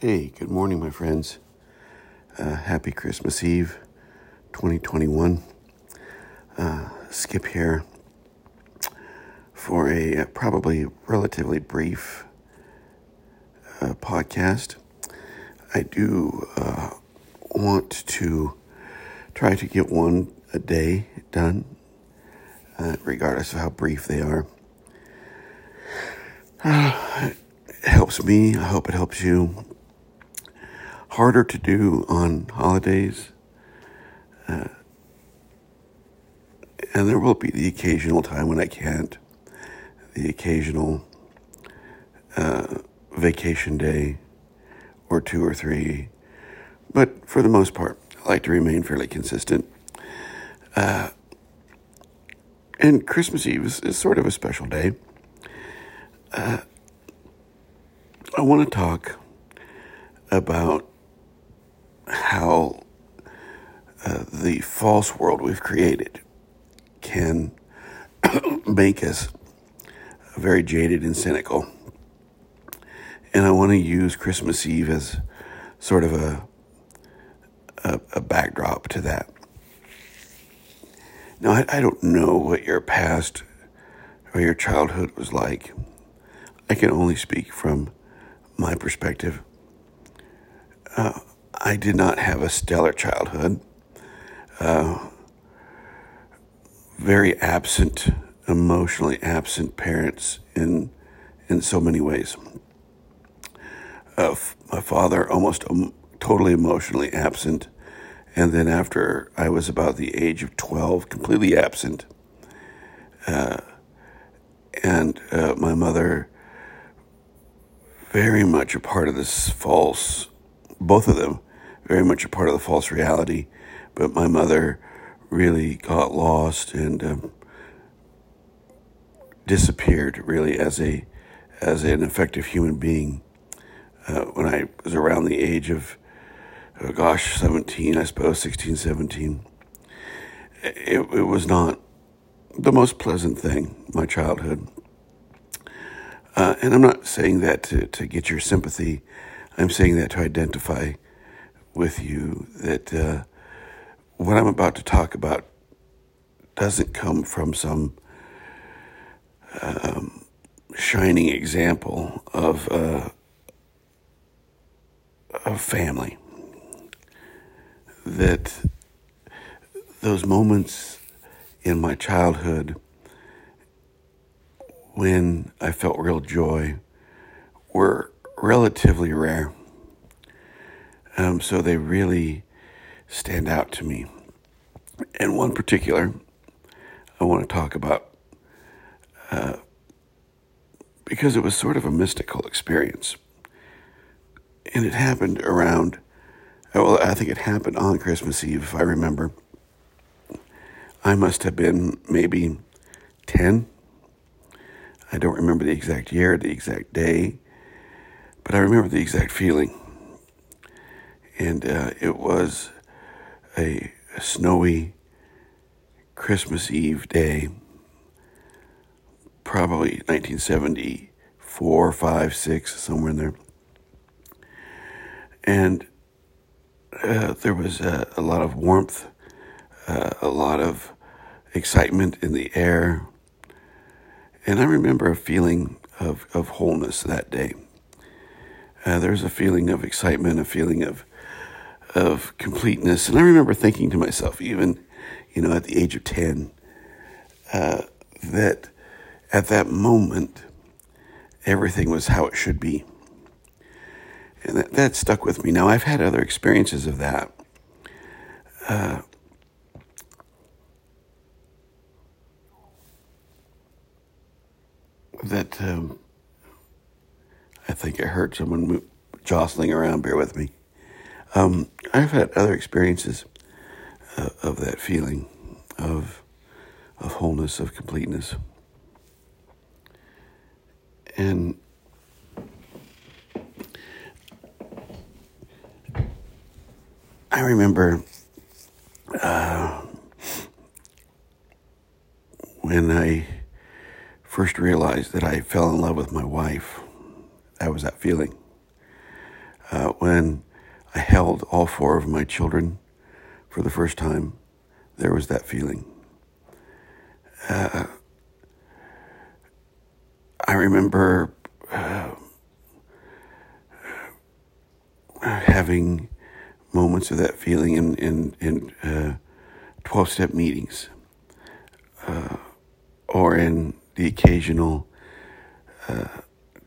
Hey, good morning, my friends. Uh, happy Christmas Eve 2021. Uh, Skip here for a uh, probably relatively brief uh, podcast. I do uh, want to try to get one a day done, uh, regardless of how brief they are. it helps me. I hope it helps you harder to do on holidays. Uh, and there will be the occasional time when I can't, the occasional uh, vacation day or two or three. But for the most part, I like to remain fairly consistent. Uh, and Christmas Eve is, is, sort of a special day. Uh, I want to talk about how uh, the false world we've created can make us very jaded and cynical. And I want to use Christmas Eve as sort of a, a, a backdrop to that. Now, I, I don't know what your past or your childhood was like. I can only speak from my perspective. Uh, I did not have a stellar childhood. Uh, very absent, emotionally absent parents in in so many ways. Uh, my father almost um, totally emotionally absent, and then after I was about the age of twelve, completely absent. Uh, and uh, my mother, very much a part of this false, both of them very much a part of the false reality. But my mother really got lost and um, disappeared really as a as an effective human being. Uh, when I was around the age of oh gosh 17 I suppose 16 17 it, it was not the most pleasant thing my childhood. Uh, and I'm not saying that to, to get your sympathy. I'm saying that to identify with you that uh, what I'm about to talk about doesn't come from some um, shining example of uh, family. That those moments in my childhood when I felt real joy were relatively rare. Um, so they really stand out to me. And one particular I want to talk about uh, because it was sort of a mystical experience. And it happened around, well, I think it happened on Christmas Eve, if I remember. I must have been maybe 10. I don't remember the exact year, the exact day, but I remember the exact feeling and uh, it was a, snowy Christmas Eve day, probably 1974, 5, 6, somewhere in there. And uh, there was a, a, lot of warmth, uh, a lot of excitement in the air. And I remember a feeling of, of wholeness that day. Uh, there was a feeling of excitement, a feeling of of completeness. And I remember thinking to myself, even, you know, at the age of 10, uh, that at that moment, everything was how it should be. And that, that stuck with me. Now, I've had other experiences of that. Uh, that um, I think I heard someone jostling around. Bear with me. Um, I've had other experiences uh, of that feeling of of wholeness, of completeness, and I remember uh, when I first realized that I fell in love with my wife. That was that feeling. uh, when I held all four of my children for the first time, there was that feeling. Uh, I remember uh, having moments of that feeling in in, in uh, twelve step meetings, uh, or in the occasional uh,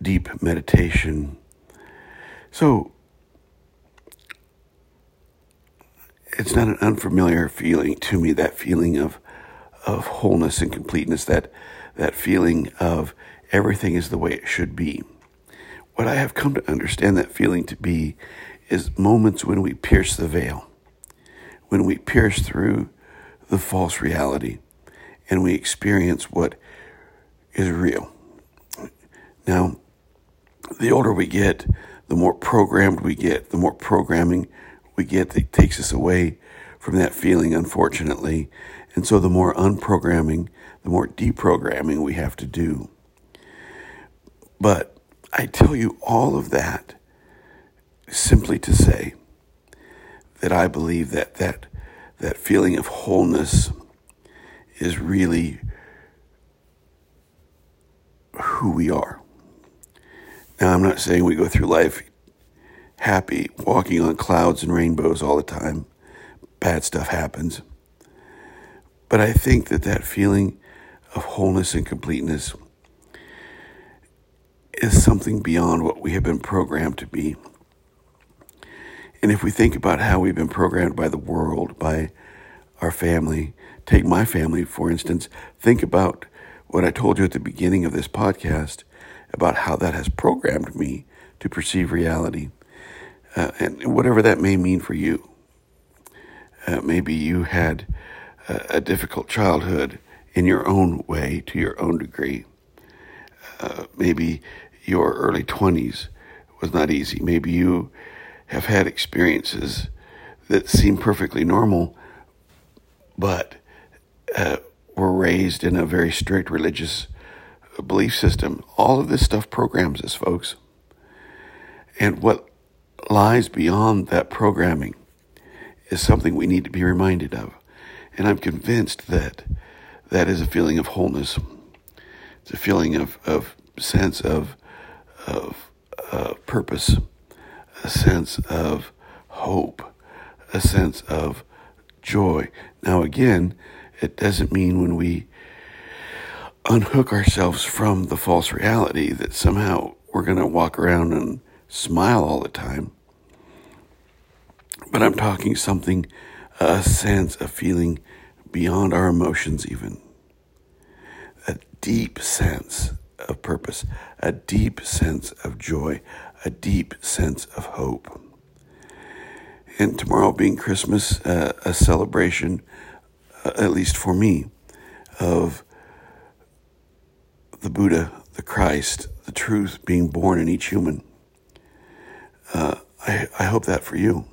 deep meditation. So it's not an unfamiliar feeling to me. That feeling of of wholeness and completeness. That that feeling of everything is the way it should be. What I have come to understand that feeling to be is moments when we pierce the veil, when we pierce through the false reality and we experience what is real. Now, the older we get, the more programmed we get, the more programming we get that takes us away from that feeling, unfortunately. And so the more unprogramming, the more deprogramming we have to do. But I tell you all of that simply to say that I believe that that, that feeling of wholeness is really who we are. Now, I'm not saying we go through life happy, walking on clouds and rainbows all the time. Bad stuff happens. But I think that that feeling of wholeness and completeness is something beyond what we have been programmed to be. And if we think about how we've been programmed by the world, by our family, take my family, for instance, think about what I told you at the beginning of this podcast about how that has programmed me to perceive reality. Uh, and whatever that may mean for you. Uh, maybe you had a, a, difficult childhood in your own way, to your own degree. Uh, maybe your early 20s was not easy. Maybe you have had experiences that seem perfectly normal, but uh, were raised in a very strict religious belief system. All of this stuff programs us, folks. And what lies beyond that programming is something we need to be reminded of. And I'm convinced that that is a feeling of wholeness. It's a feeling of, of sense of, of uh, purpose, a sense of hope, a sense of joy. Now, again, it doesn't mean when we unhook ourselves from the false reality that somehow we're going to walk around and smile all the time. But I'm talking something, a sense, a feeling beyond our emotions, even. A deep sense of purpose, a deep sense of joy, a deep sense of hope. And tomorrow being Christmas, uh, a celebration, uh, at least for me, of the Buddha, the Christ, the truth being born in each human. Uh, I, I hope that for you.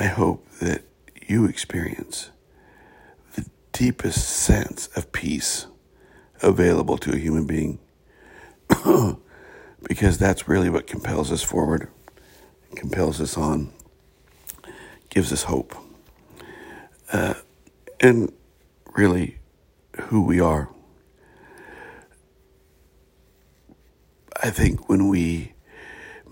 I hope that you experience the deepest sense of peace available to a human being because that's really what compels us forward, compels us on, gives us hope, uh, and really who we are. I think when we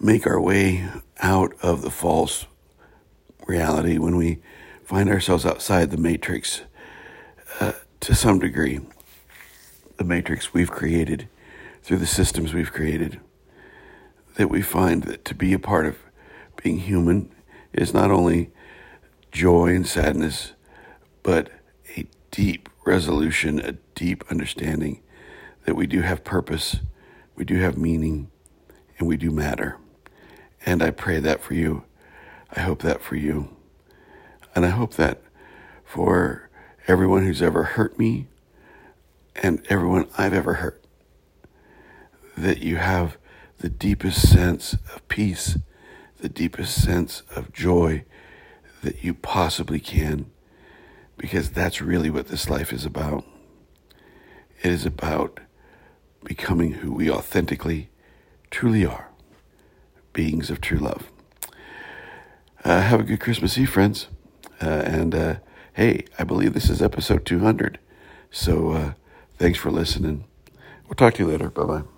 make our way out of the false reality, when we find ourselves outside the matrix uh, to some degree, the matrix we've created through the systems we've created, that we find that to be a part of being human is not only joy and sadness, but a deep resolution, a deep understanding that we do have purpose we do have meaning, and we do matter. And I pray that for you. I hope that for you. And I hope that for everyone who's ever hurt me and everyone I've ever hurt, that you have the deepest sense of peace, the deepest sense of joy that you possibly can, because that's really what this life is about. It is about becoming who we authentically, truly are, beings of true love. Uh, have a good Christmas Eve, friends. Uh, and uh, hey, I believe this is episode 200. So uh, thanks for listening. We'll talk to you later. Bye bye.